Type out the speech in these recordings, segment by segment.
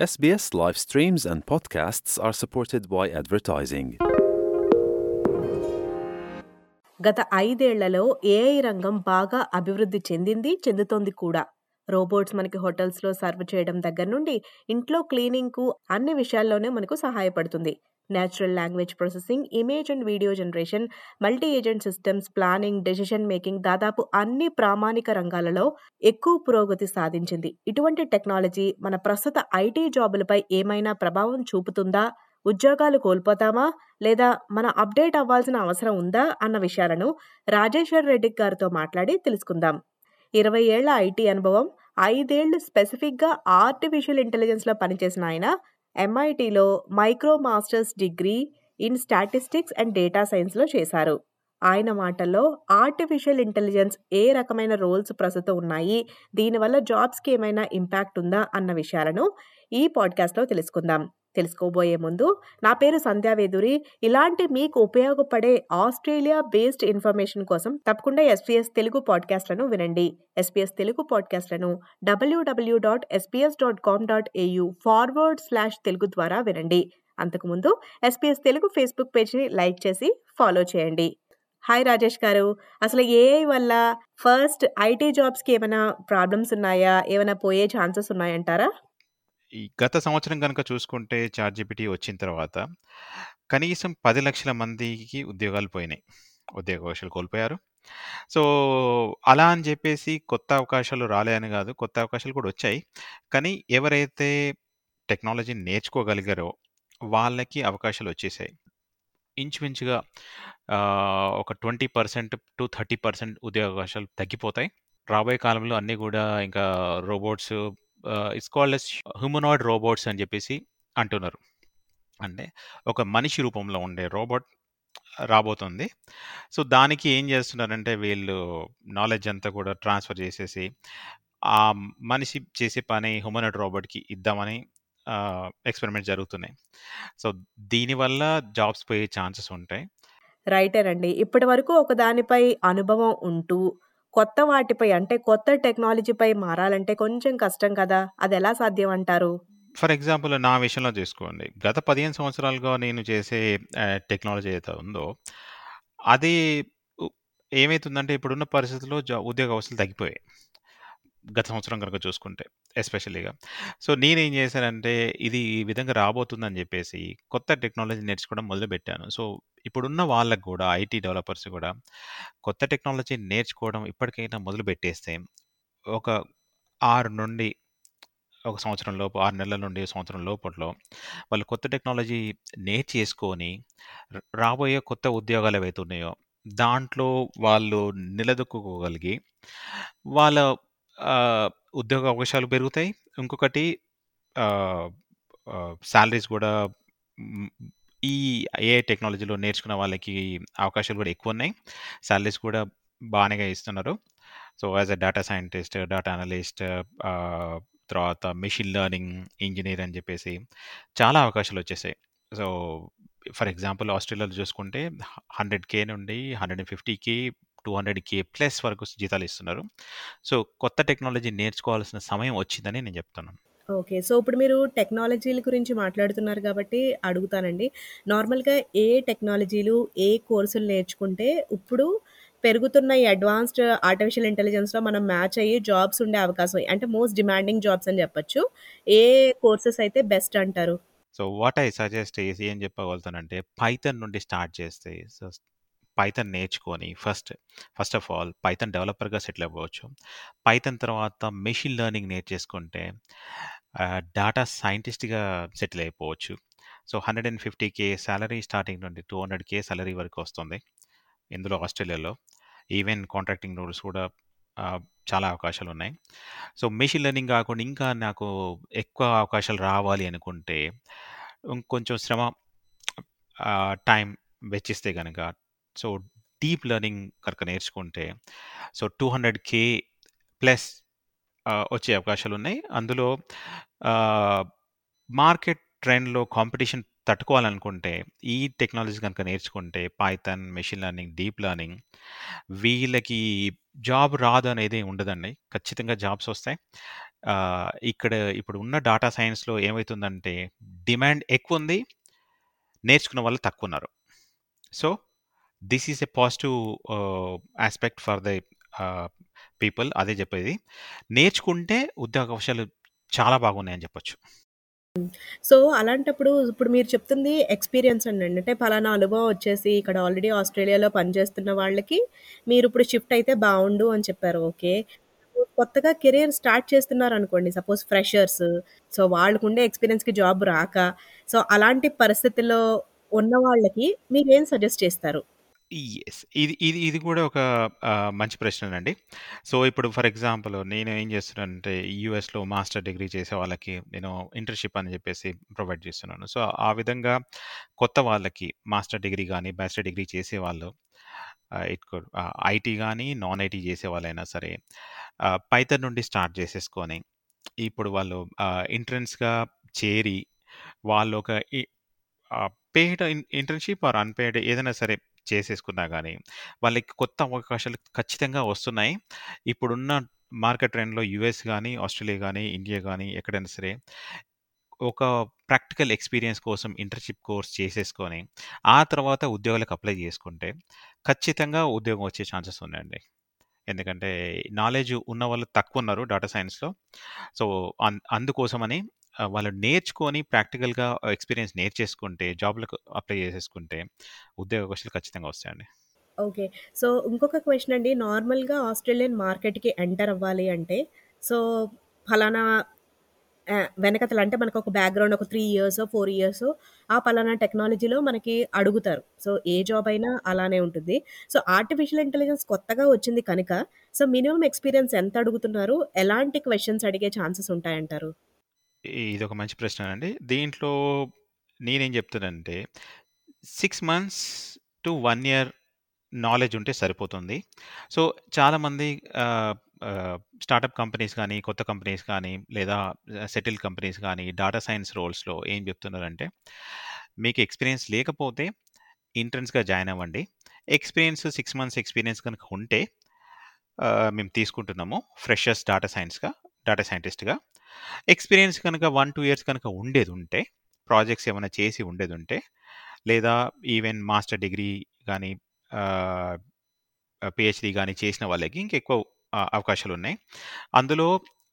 SBS live streams and podcasts are supported by advertising. గత ఐదేళ్ళలో AI రంగం బాగా అభివృద్ధి చెందింది చెందుతోంది కూడా రోబోట్స్ మనకి హోటల్స్లో సర్వ్ చేయడం దగ్గర నుండి ఇంట్లో క్లీనింగ్కు అన్ని విషయాల్లోనే మనకు సహాయపడుతుంది natural language processing image and video generation multi agent systems planning decision making దాదాపు అన్ని ప్రామాణిక రంగాలలో ఎక్కువ పురోగతి సాధించింది. ఇటువంటి టెక్నాలజీ మన ప్రస్తుత ఐటీ జాబులపై ఏమైనా ప్రభావం చూపుతుందా? ఉద్యోగాలు కోల్పోతామా? లేదా మన అప్డేట్ అవ్వాల్సిన అవసరం ఉందా? అన్న విషయాలను రాజేశ్వర్ రెడ్డి గారితో మాట్లాడి తెలుసుకుందాం. ఇరవై ఏళ్ళ ఐటీ అనుభవం ఐదేళ్ళు స్పెసిఫిక్గా ఆర్టిఫిషియల్ ఇంటెలిజెన్స్లో పనిచేసిన ఆయన ఎంఐటిలో micro masters degree in statistics and data సైన్స్లో చేశారు. ఆయన మాటల్లో ఆర్టిఫిషియల్ ఇంటెలిజెన్స్ ఏ రకమైన రోల్స్ ప్రస్తుతం ఉన్నాయి? దీనివల్ల జాబ్స్కి ఏమైనా ఇంపాక్ట్ ఉందా? అన్న విషయాలను ఈ పాడ్కాస్ట్లో తెలుసుకుందాం. తెలుసుకోబోయే ముందు నా పేరు సంధ్యావేదురి ఇలాంటి మీకు ఉపయోగపడే ఆస్ట్రేలియా బేస్డ్ ఇన్ఫర్మేషన్ కోసం తప్పకుండా ఎస్పీఎస్ తెలుగు పాడ్కాస్ట్లను వినండి. SPS Telugu పాడ్కాస్ట్లను W W dot SPS dot com dot AU forward slash Telugu ద్వారా వినండి. అంతకుముందు ఎస్పీఎస్ తెలుగు ఫేస్బుక్ పేజ్ని లైక్ చేసి ఫాలో చేయండి. హాయ్ రాజేష్ గారు. అసలు ఏఐ వల్ల ఫస్ట్ ఐటీ జాబ్స్కి ఏమైనా ప్రాబ్లమ్స్ ఉన్నాయా? ఏమైనా పోయే ఛాన్సెస్ ఉన్నాయంటారా? ఈ గత సంవత్సరం కనుక చూసుకుంటే చాట్‌జీపీటీ వచ్చిన తర్వాత కనీసం పది లక్షల మందికి ఉద్యోగాలు పోయినాయి. ఉద్యోగ అవకాశాలు కోల్పోయారు. సో, అలా అని చెప్పేసి కొత్త అవకాశాలు రాలే అని కొత్త అవకాశాలు కూడా వచ్చాయి. కానీ ఎవరైతే టెక్నాలజీ నేర్చుకోగలిగారో వాళ్ళకి అవకాశాలు వచ్చేసాయి ఇంచుమించుగా ఒక 20% టు 30% ఉద్యోగ అవకాశాలు తగ్గిపోతాయి. రాబోయే కాలంలో అన్నీ కూడా ఇంకా robots it's called as humanoid robots అని చెప్పేసి అంటున్నారు. అంటే ఒక మనిషి రూపంలో ఉండే రోబోట్ రాబోతుంది. సో, దానికి ఏం చేస్తున్నారంటే వీళ్ళు నాలెడ్జ్ అంతా కూడా ట్రాన్స్‌ఫర్ చేసేసి ఆ మనిషి చేసే పని హ్యూమనాయిడ్ రోబోట్‌కి ఇద్దామని ఎక్స్పెరిమెంట్ జరుగుతున్నాయి. సో, దీనివల్ల జాబ్స్ పోయే ఛాన్సెస్ ఉంటాయి. రైటేనండి. ఇప్పటి వరకు ఒక దానిపై అనుభవం ఉంటూ, కొత్త వాటిపై అంటే కొత్త టెక్నాలజీపై మారాలంటే కొంచెం కష్టం కదా! అది ఎలా సాధ్యం అంటారు? ఫర్ ఎగ్జాంపుల్ నా విషయంలో చూసుకోండి గత 15 సంవత్సరాలుగా నేను చేసే టెక్నాలజీ ఏదైతే ఉందో, అది ఏమవుతుందంటే ఏమైతుందంటే ఇప్పుడున్న పరిస్థితుల్లో ఉద్యోగ అవసరాలు తగ్గిపోయాయి. గత సంవత్సరం కనుక చూసుకుంటే ఎస్పెషల్లీగా. సో, నేనేం చేశానంటే ఇది ఈ విధంగా రాబోతుందని చెప్పేసి కొత్త టెక్నాలజీ నేర్చుకోవడం మొదలుపెట్టాను. సో, ఇప్పుడున్న వాళ్ళకు కూడా ఐటీ డెవలపర్స్ కూడా కొత్త టెక్నాలజీ నేర్చుకోవడం ఇప్పటికైనా మొదలుపెట్టేస్తే ఒక ఆరు నుండి ఒక సంవత్సరం లోపు ఆరు నెలల నుండి సంవత్సరం లోపట్లో వాళ్ళు కొత్త టెక్నాలజీ నేర్చేసుకొని రాబోయే కొత్త ఉద్యోగాలు ఏవైతే ఉన్నాయో దాంట్లో వాళ్ళు నిలదొక్కుకోగలిగి వాళ్ళ ఉద్యోగ అవకాశాలు పెరుగుతాయి. ఇంకొకటి ఆహ్, ఆహ్, సాలరీస్ గూడా హ్మ్, ఈ ఏఐ టెక్నాలజీలో నేర్చుకున్న వాళ్ళకి అవకాశాలు గూడా ఎక్కువున్నాయి. సాలరీస్ కూడా బానేగా ఇస్తున్నారు. So, as a data scientist, data analyst ah, తర్వాత మెషిన్ లెర్నింగ్ ఇంజినీర్ అని జెప్పేసి చాలా అవకాశాలొచ్చేసాయి. సో, ఫర్ ఎగ్జాంపుల్ ఆస్ట్రేలియాలో చూసుకుంటే హండ్రెడ్ 100,000 నుండి 150,000 200,000 ప్లస్ వరకు జీతాలిస్తున్నారు. సో, కొత్త టెక్నాలజీ నేర్చుకోవాల్సిన సమయం వచ్చిందని నేను జెప్తున్నాను. ఓకే. సో, ఇప్పుడు మీరు టెక్నాలజీల గురించి మాట్లాడుతున్నారు గాబట్టి అడుగుతానండి. నార్మల్‌గా ఏ టెక్నాలజీలు, ఏ కోర్సులు నేర్చుకుంటే ఇప్పుడు పెరుగుతున్న ఈ అడ్వాన్స్డ్ ఆర్టిఫిషియల్ ఇంటెలిజెన్స్‌లో మనం మ్యాచ్ అయ్యి జాబ్స్ ఉండే అవకాశం అంటే మోస్ట్ డిమాండింగ్ జాబ్స్ అని జెప్పొచ్చు. ఏ కోర్సెస్ అయితే బెస్ట్ అంటారు? సో, వాట్ ఐ సజెస్ట్ ఏం చెప్పగలుగుతానంటే పైథాన్ నుండి స్టార్ట్ చేస్తే సో, పైథాన్ నేర్చుకొని first first of all Python డెవలపర్‌గా settle అవ్వచ్చు. పైథాన్ తర్వాత మెషిన్ లెర్నింగ్ నేర్చేసుకుంటే డాటా డేటా సైంటిస్ట్‌గా సెటిల్ అయిపోవచ్చు. సో, 150,000 సాలరీ స్టార్టింగ్ నుండి 200,000 సాలరీ వరకు వస్తుంది. ఇందులో ఆస్ట్రేలియాలో. ఈవెన్ కాంట్రాక్టింగ్ రూల్స్ కూడా చాలా అవకాశాలు ఉన్నాయి సో, మెషిన్ లెర్నింగ్ కాకుండా ఇంకా నాకు ఎక్కువ అవకాశాలు రావాలి అనుకుంటే కొంచెం శ్రమ టైం వెచ్చిస్తే కనుక సో, డీప్ లెర్నింగ్ కనుక నేర్చుకుంటే సో, 200,000 ప్లస్ వచ్చే అవకాశాలు ఉన్నాయి అందులో మార్కెట్ ట్రెండ్‌లో కాంపిటీషన్ తట్టుకోవాలనుకుంటే ఈ టెక్నాలజీ కనుక నేర్చుకుంటే Python, machine learning, deep learning వీళ్ళకి జాబ్ రాదు అనేది ఉండదండి. ఖచ్చితంగా జాబ్స్ వస్తాయి. ఇక్కడ ఇప్పుడు ఉన్న డాటా సైన్స్‌లో ఏమవుతుందంటే డిమాండ్ ఎక్కువ ఉంది నేర్చుకున్న వాళ్ళు తక్కువున్నారు. So, this is a positive aspect for the people అదే చెప్పేది నేర్చుకుంటే ఉద్యోగ అవకాశాలు చాలా బాగున్నాయని చెప్పొచ్చు సో, అలాంటప్పుడు ఇప్పుడు మీరు చెప్తుంది ఎక్స్‌పీరియన్స్ అండి అంటే పలానా అనుభవం వచ్చేసి ఇక్కడ ఆల్రెడీ ఆస్ట్రేలియాలో పనిచేస్తున్న వాళ్ళకి మీరు ఇప్పుడు షిఫ్ట్ అయితే బాగుండు అని చెప్పారు. ఓకే. కొత్తగా కెరియర్ స్టార్ట్ చేస్తున్నారు అనుకోండి సపోజ్ ఫ్రెషర్స్. సో, వాళ్ళకుండే ఎక్స్‌పీరియన్స్‌కి జాబ్ రాక, సో, అలాంటి పరిస్థితుల్లో ఉన్న వాళ్ళకి మీరేం సజెస్ట్ చేస్తారు? యెస్. ఇది ఇది ఇది కూడా ఒక ఆహ్, మంచి ప్రశ్ననండి సో, ఇప్పుడు ఫర్ ఎగ్జాంపుల్ నేను ఏం చేస్తున్నానంటే యూఎస్‌లో మాస్టర్ డిగ్రీ చేసే వాళ్ళకి నేను ఇంటర్న్‌షిప్ అని చెప్పేసి ప్రొవైడ్ చేస్తున్నాను. సో, ఆ విధంగా కొత్త వాళ్ళకి మాస్టర్ డిగ్రీ గాని, బ్యాచిలర్ డిగ్రీ చేసేవాళ్ళు ah, it could ah, IT గాని, నాన్ ఐటీ చేసేవాళ్ళైనా సరే ఆహ్, పైథాన్ నుండి స్టార్ట్ చేసేసుకొని ఇప్పుడు వాళ్ళు ఆహ్, చేరి వాళ్ళు ఒక ఇ ఆహ్, paid in internship or unpaid ఏదైనా సరే చేసేసుకున్నా కానీ వాళ్ళకి కొత్త అవకాశాలు ఖచ్చితంగా వస్తున్నాయి. ఇప్పుడున్న మార్కెట్ ట్రెండ్‌లో యూఎస్ కానీ ఆస్ట్రేలియా కానీ ఇండియా కానీ ఎక్కడైనా సరే ఒక ప్రాక్టికల్ ఎక్స్‌పీరియన్స్ కోసం ఇంటర్న్‌షిప్ కోర్స్ చేసేసుకొని, ఆ తర్వాత ఉద్యోగాలకు అప్లై చేసుకుంటే ఖచ్చితంగా ఉద్యోగం వచ్చే ఛాన్సెస్ ఉన్నాయండి. ఎందుకంటే నాలెడ్జ్ ఉన్న వాళ్ళు తక్కువ ఉన్నారు డాటా సైన్స్‌లో. సో, అన్ అందుకోసమని వాళ్ళు నేర్చుకొని ప్రాక్టికల్‌గా ఎక్స్‌పీరియన్స్ నేర్చేసుకుంటే జాబ్‌లకు అప్లై చేసేసుకుంటే ఉద్యోగ అవకాశాలు ఖచ్చితంగా వస్తాయండి. ఓకే. సో, ఇంకొక క్వెషన్ అండి. నార్మల్‌గా ఆస్ట్రేలియన్ మార్కెట్‌కి ఎంటర్ అవ్వాలి అంటే, సో, ఫలానా వెనకతల అంటే ఒక బ్యాక్‌గ్రౌండ్ ఒక త్రీ ఇయర్స్ ఫోర్ ఇయర్స్ ఆ పలానా టెక్నాలజీలో మనకి అడుగుతారు. సో, ఏ జాబ్ అయినా అలానే ఉంటుంది. సో, ఆర్టిఫిషియల్ ఇంటెలిజెన్స్ కొత్తగా వచ్చింది కనుక, సో, మినిమమ్ ఎక్స్‌పీరియన్స్ ఎంత అడుగుతున్నారు? ఎలాంటి క్వశ్చన్స్ అడిగే ఛాన్సెస్ ఉంటాయంటారు? ఒక మంచి ప్రశ్న అండి దీంట్లో నేనేం చెప్తానంటే six months to one year knowledge ఉంటే సరిపోతుంది. సో, చాలామంది స్టార్టప్ కంపెనీస్ కానీ కొత్త కంపెనీస్ కానీ లేదా సెటిల్ కంపెనీస్ కానీ డాటా సైన్స్ రోల్స్‌లో ఏం చెప్తున్నారంటే, మీకు ఎక్స్‌పీరియన్స్ లేకపోతే ఇంటర్న్స్‌గా జాయిన్ అవ్వండి. ఎక్స్‌పీరియన్స్ సిక్స్ మంత్స్ ఎక్స్‌పీరియన్స్ కనుక ఉంటే మేము తీసుకుంటున్నాము. ఫ్రెషర్స్ డాటా సైన్స్‌గా, డాటా సైంటిస్ట్‌గా. ఎక్స్‌పీరియన్స్ కనుక 1, 2 ఇయర్స్ కనుక ఉండేది ఉంటే ప్రాజెక్ట్స్ ఏమైనా చేసి ఉండేది ఉంటే లేదా ఈవెన్ మాస్టర్ డిగ్రీ కానీ పిహెచ్డి కానీ చేసిన వాళ్ళకి ఇంకెక్కువ అవకాశాలు అవకాశాలున్నాయి. అందులో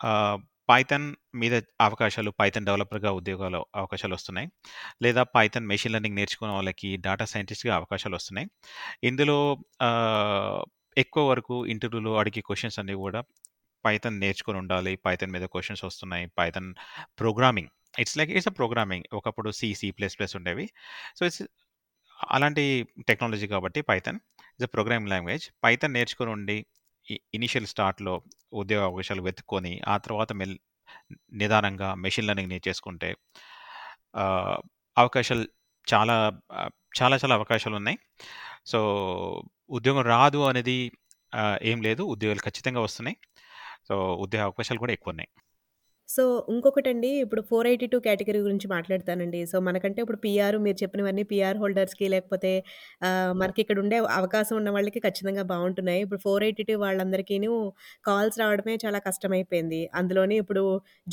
ఆహ్, పైథాన్ మీద అవకాశాలు పైథాన్ డెవలపర్‌గా ఉద్యోగాలు అవకాశాలొస్తున్నాయి. లేదా పైథాన్ మెషిన్ లెర్నింగ్ నేర్చుకున్న వాళ్ళకి డాటా సైంటిస్ట్‌గా అవకాశాలొస్తున్నాయి. ఇందులో ఆహ్, ఎక్కువ వరకు ఇంటర్వ్యూలో అడిగే క్వెషన్స్ అన్నీ గూడా పైథాన్ నేర్చుకొని ఉండాలి. పైథాన్ మీద క్వెషన్స్ వస్తున్నాయి. Python programming it's like it's a programming. ఒకప్పుడు సి, సి ప్లస్ ప్లస్ ఉండేవి. సో, ఇట్స్ అలాంటి టెక్నాలజీ కాబట్టి Python it's a programming language. Python నేర్చుకొని ఉండి ఇనిషియల్ స్టార్ట్‌లో ఉద్యోగ అవకాశాలు వెతుక్కొని, ఆ తర్వాత మెల్ నిదానంగా మెషిన్ లెర్నింగ్ నేర్చేసుకుంటే అవకాశాలు చాలా చాలా చాలా అవకాశాలు ఉన్నాయి సో, ఉద్యోగం రాదు అనేది ఏం లేదు. ఉద్యోగాలు ఖచ్చితంగా వస్తున్నాయి. సో, ఉద్యోగ అవకాశాలు కూడా ఎక్కువ ఉన్నాయి సో, ఇంకొకటండి ఇప్పుడు 482 కేటగరీ గురించి మాట్లాడతానండి. సో, మనకంటే ఇప్పుడు పీఆర్ మీరు చెప్పినవన్నీ పీఆర్ హోల్డర్స్‌కి లేకపోతే ఆహ్, మనకిక్కడ ఉండే అవకాశం ఉన్న వాళ్ళకి ఖచ్చితంగా బావుంటున్నాయి. ఇప్పుడు 482 వాళ్ళందరికీను కాల్స్ రావడమే చాలా కష్టమైపోయింది. అందులోని ఇప్పుడు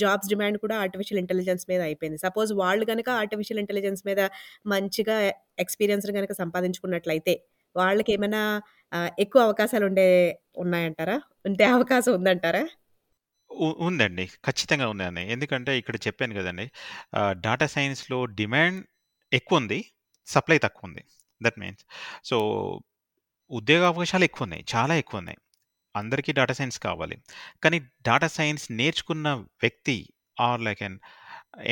జాబ్స్ డిమాండ్ కూడా ఆర్టిఫిషియల్ ఇంటెలిజెన్స్ మీద అయిపోయింది. సపోజ్ వాళ్ళు గనక ఆర్టిఫిషియల్ ఇంటెలిజెన్స్ మీద మంచిగా ఎక్స్‌పీరియన్స్‌ని గనక సంపాదించుకున్నట్లయితే వాళ్ళకేమైనా ఆహ్, ఎక్కువ అవకాశాలుండే ఉన్నాయంటారా? ఉండే అవకాశం ఉందంటారా? ఉ ఉందండి. ఖచ్చితంగా ఉందండి. ఎందుకంటే ఇక్కడ చెప్పాను కదండి ఆహ్, డాటా సైన్స్‌లో డిమాండ్ ఎక్కువుంది. సప్లై తక్కువుంది. దట్ మీన్స్ సో, ఉద్యోగ అవకాశాలు ఎక్కువున్నాయి. చాలా ఎక్కువున్నాయి. అందరికీ డాటా సైన్స్ కావాలి. కానీ డాటా సైన్స్ నేర్చుకున్న వ్యక్తి ఆర్ లైక్ ఎన్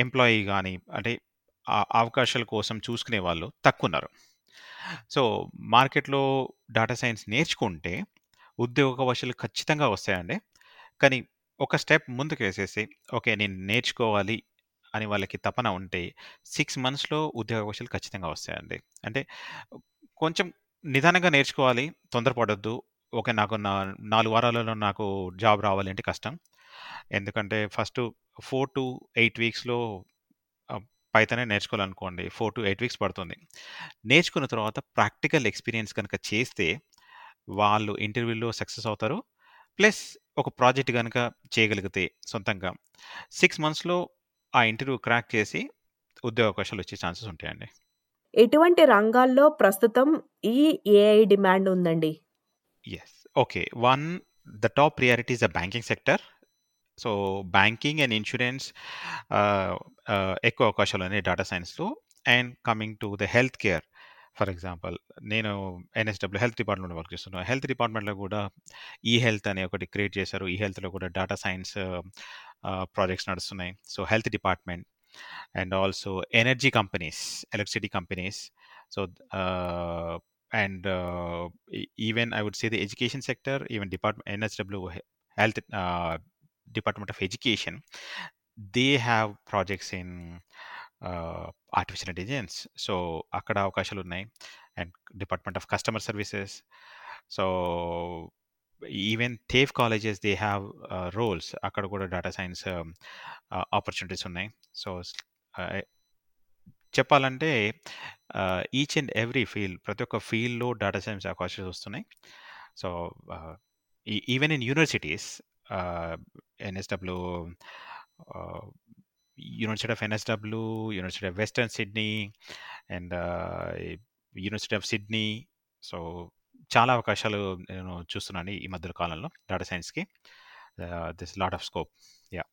ఎంప్లాయీ గాని అంటే ఆ అవకాశాల కోసం చూసుకునే వాళ్ళు తక్కువున్నారు. సో, మార్కెట్‌లో డాటా సైన్స్ నేర్చుకుంటే ఉద్యోగ అవకాశాలు ఖచ్చితంగా వస్తాయండి. కానీ ఒక స్టెప్ ముందుకేసేసి ఓకే. నేను నేర్చుకోవాలి అని వాళ్ళకి తపన ఉంటే సిక్స్ మంత్స్‌లో ఉద్యోగ అవకాశాలు ఖచ్చితంగా వస్తాయండి. అంటే కొంచెం నిదానంగా నేర్చుకోవాలి. తొందరపడొద్దు. ఓకే. నాకు నా నాలుగు వారాలలో నాకు జాబ్ రావాలి అంటే కష్టం. ఎందుకంటే ఫస్ట్ ఫోర్ టు ఎయిట్ వీక్స్‌లో పైతనే నేర్చుకోవాలనుకోండి నేర్చుకోవాలనుకోండి. 4-8 వీక్స్ పడుతుంది. నేర్చుకున్న తర్వాత ప్రాక్టికల్ ఎక్స్‌పీరియన్స్ కనుక చేస్తే వాళ్ళు ఇంటర్వ్యూలో సక్సెస్ అవుతారు. ప్లస్ ఒక ప్రాజెక్ట్ గనుక చేయగలిగితే సొంతంగా 6 మంత్స్‌లో ఆ ఇంటర్వ్యూ క్రాక్ చేసి ఉద్యోగ అవకాశాలు వచ్చే ఛాన్సెస్ ఉంటాయండి. ఎటువంటి రంగాల్లో ప్రస్తుతం ఈ ఏఐ డిమాండ్ ఉందండి? Yes. Okay. One the top priority is the banking sector. So, banking and ah, ఎక్కువ అవకాశాలున్నాయి డేటా సైన్స్‌లో. And coming to the health care for example నేను ఎన్ఎస్‌డబ్ల్యూ హెల్త్ డిపార్ట్మెంట్‌లో వర్క్ చేస్తున్నాను హెల్త్ డిపార్ట్మెంట్‌లో కూడా ఈ హెల్త్ అనే ఒకటి క్రియేట్ చేశారు. ఈ హెల్త్‌లో కూడా డేటా సైన్స్ ప్రాజెక్ట్స్ నడుస్తున్నాయి. So, health department and also energy companies, electricity companies. So, and even I would say the education sector, even department NSW health department of education they have projects in artificial intelligence. So, అక్కడ అవకాశాలు ఉన్నాయి and department of customer services. So, even the colleges they have roles అక్కడ కూడా data science opportunities ఉన్నాయి. So, చెప్పాలంటే each and every field ప్రతి ఒక్క ఫీల్డ్‌లో డేటా సైన్స్ అవకాశాలు వస్తున్నాయి. సో, ఈ even in universities NSW university of NSW, university of western Sydney and university of Sydney. So, చాలా అవకాశాలు నేను చూస్తున్నాను ఈ మధ్య కాలంలో డేటా సైన్స్‌కి. This lot of scope. Yeah!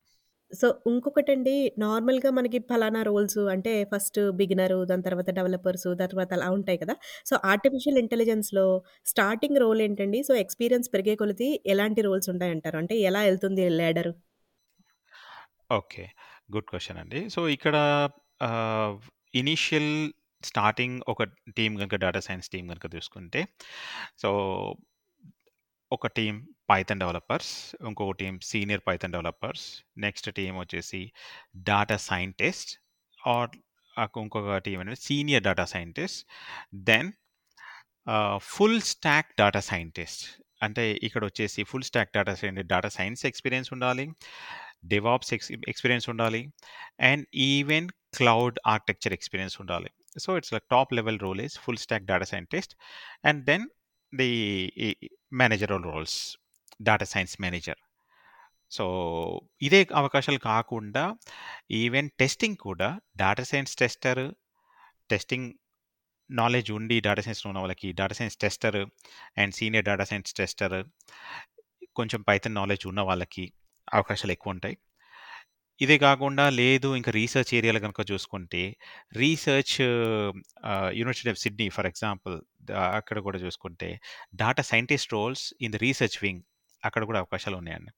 So, ఇంకొకటండి నార్మల్‌గా మనకి పలానా రోల్స్ అంటే ఫస్ట్ బిగినరు, దాని తర్వాత డెవలపర్సు, తర్వాత అలా ఉంటాయి కదా! సో, ఆర్టిఫిషియల్ ఇంటెలిజెన్స్‌లో స్టార్టింగ్ రోల్ ఏంటండి? సో, ఎక్స్‌పీరియన్స్ పెరిగే కొలది ఎలాంటి రోల్స్ ఉంటాయంటారు? అంటే ఎలా ఎళ్తుంది లాడరు? ఓకే. గుడ్ క్వశ్చన్ అండి. సో, ఇక్కడ ఆహ్, ఇనీషియల్ స్టార్టింగ్ ఒక టీమ్ గనుక డేటా సైన్స్ టీమ్ గనుక తీసుకుంటే, సో, ఒక టీమ్ పైథాన్ డెవలపర్స్, ఇంకొక team senior Python developers, next team వచ్చేసి డేటా సైంటిస్ట్ ఆర్ ఆహ్, ఇంకొక టీమ్ అనేది senior data scientist. Then ah, full stack data scientist. అంటే ఇక్కడొచ్చేసి full stack data sign data science experience ఉండాలి. డివాప్స్ ఎక్స్ ఎక్స్‌పీరియన్స్ ఉండాలి. And even cloud architecture experience ఉండాలి. So, it's like top level role is full stack data scientist. And then the ఈ managerial roles. Data science manager. So, ఇదే అవకాశాలు కాకుండా even testing కూడా data science tester, testing knowledge ఉండి data సైన్స్‌లో ఉన్న వాళ్ళకి data science tester and senior data science tester కొంచెం పైథన్ నాలెడ్జ్ ఉన్న వాళ్ళకి అవకాశాలు ఎక్కువ ఉంటాయి ఇదే కాకుండా లేదు ఇంకా రీసెర్చ్ ఏరియాలో కనుక చూసుకుంటే research university of Sydney for example అక్కడ కూడా చూసుకుంటే data scientist roles in the research wing అక్కడ కూడా అవకాశాలు ఉన్నాయండి.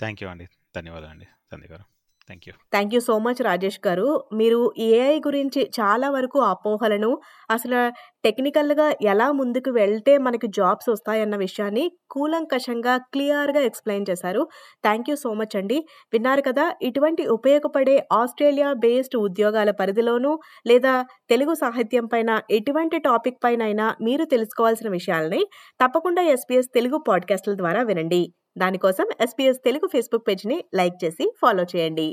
థ్యాంక్ యూ అండి. ధన్యవాదాలండి సందీప్ గారు. Thank you. Thank you so much Rajesh గారు. మీరు ఏఐ గురించి చాలా వరకు అపోహలను, అసలు టెక్నికల్‌గా ఎలా ముందుకు వెళ్తే మనకి జాబ్స్ వస్తాయన్న విషయాన్ని కూలంకషంగా, క్లియర్‌గా ఎక్స్‌ప్లెయిన్ చేశారు. థ్యాంక్ యూ సో మచ్ అండి. విన్నారు కదా! ఇటువంటి ఉపయోగపడే ఆస్ట్రేలియా బేస్డ్ ఉద్యోగాల పరిధిలోనూ, లేదా తెలుగు సాహిత్యం పైన ఎటువంటి టాపిక్ పైనైనా మీరు తెలుసుకోవాల్సిన విషయాలని తప్పకుండా ఎస్పీఎస్ తెలుగు పాడ్‌కాస్ట్‌ల ద్వారా వినండి. దానికోసం ఎస్పీఎస్ తెలుగు ఫేస్‌బుక్ పేజ్‌ని లైక్ చేసి ఫాలో చేయండి.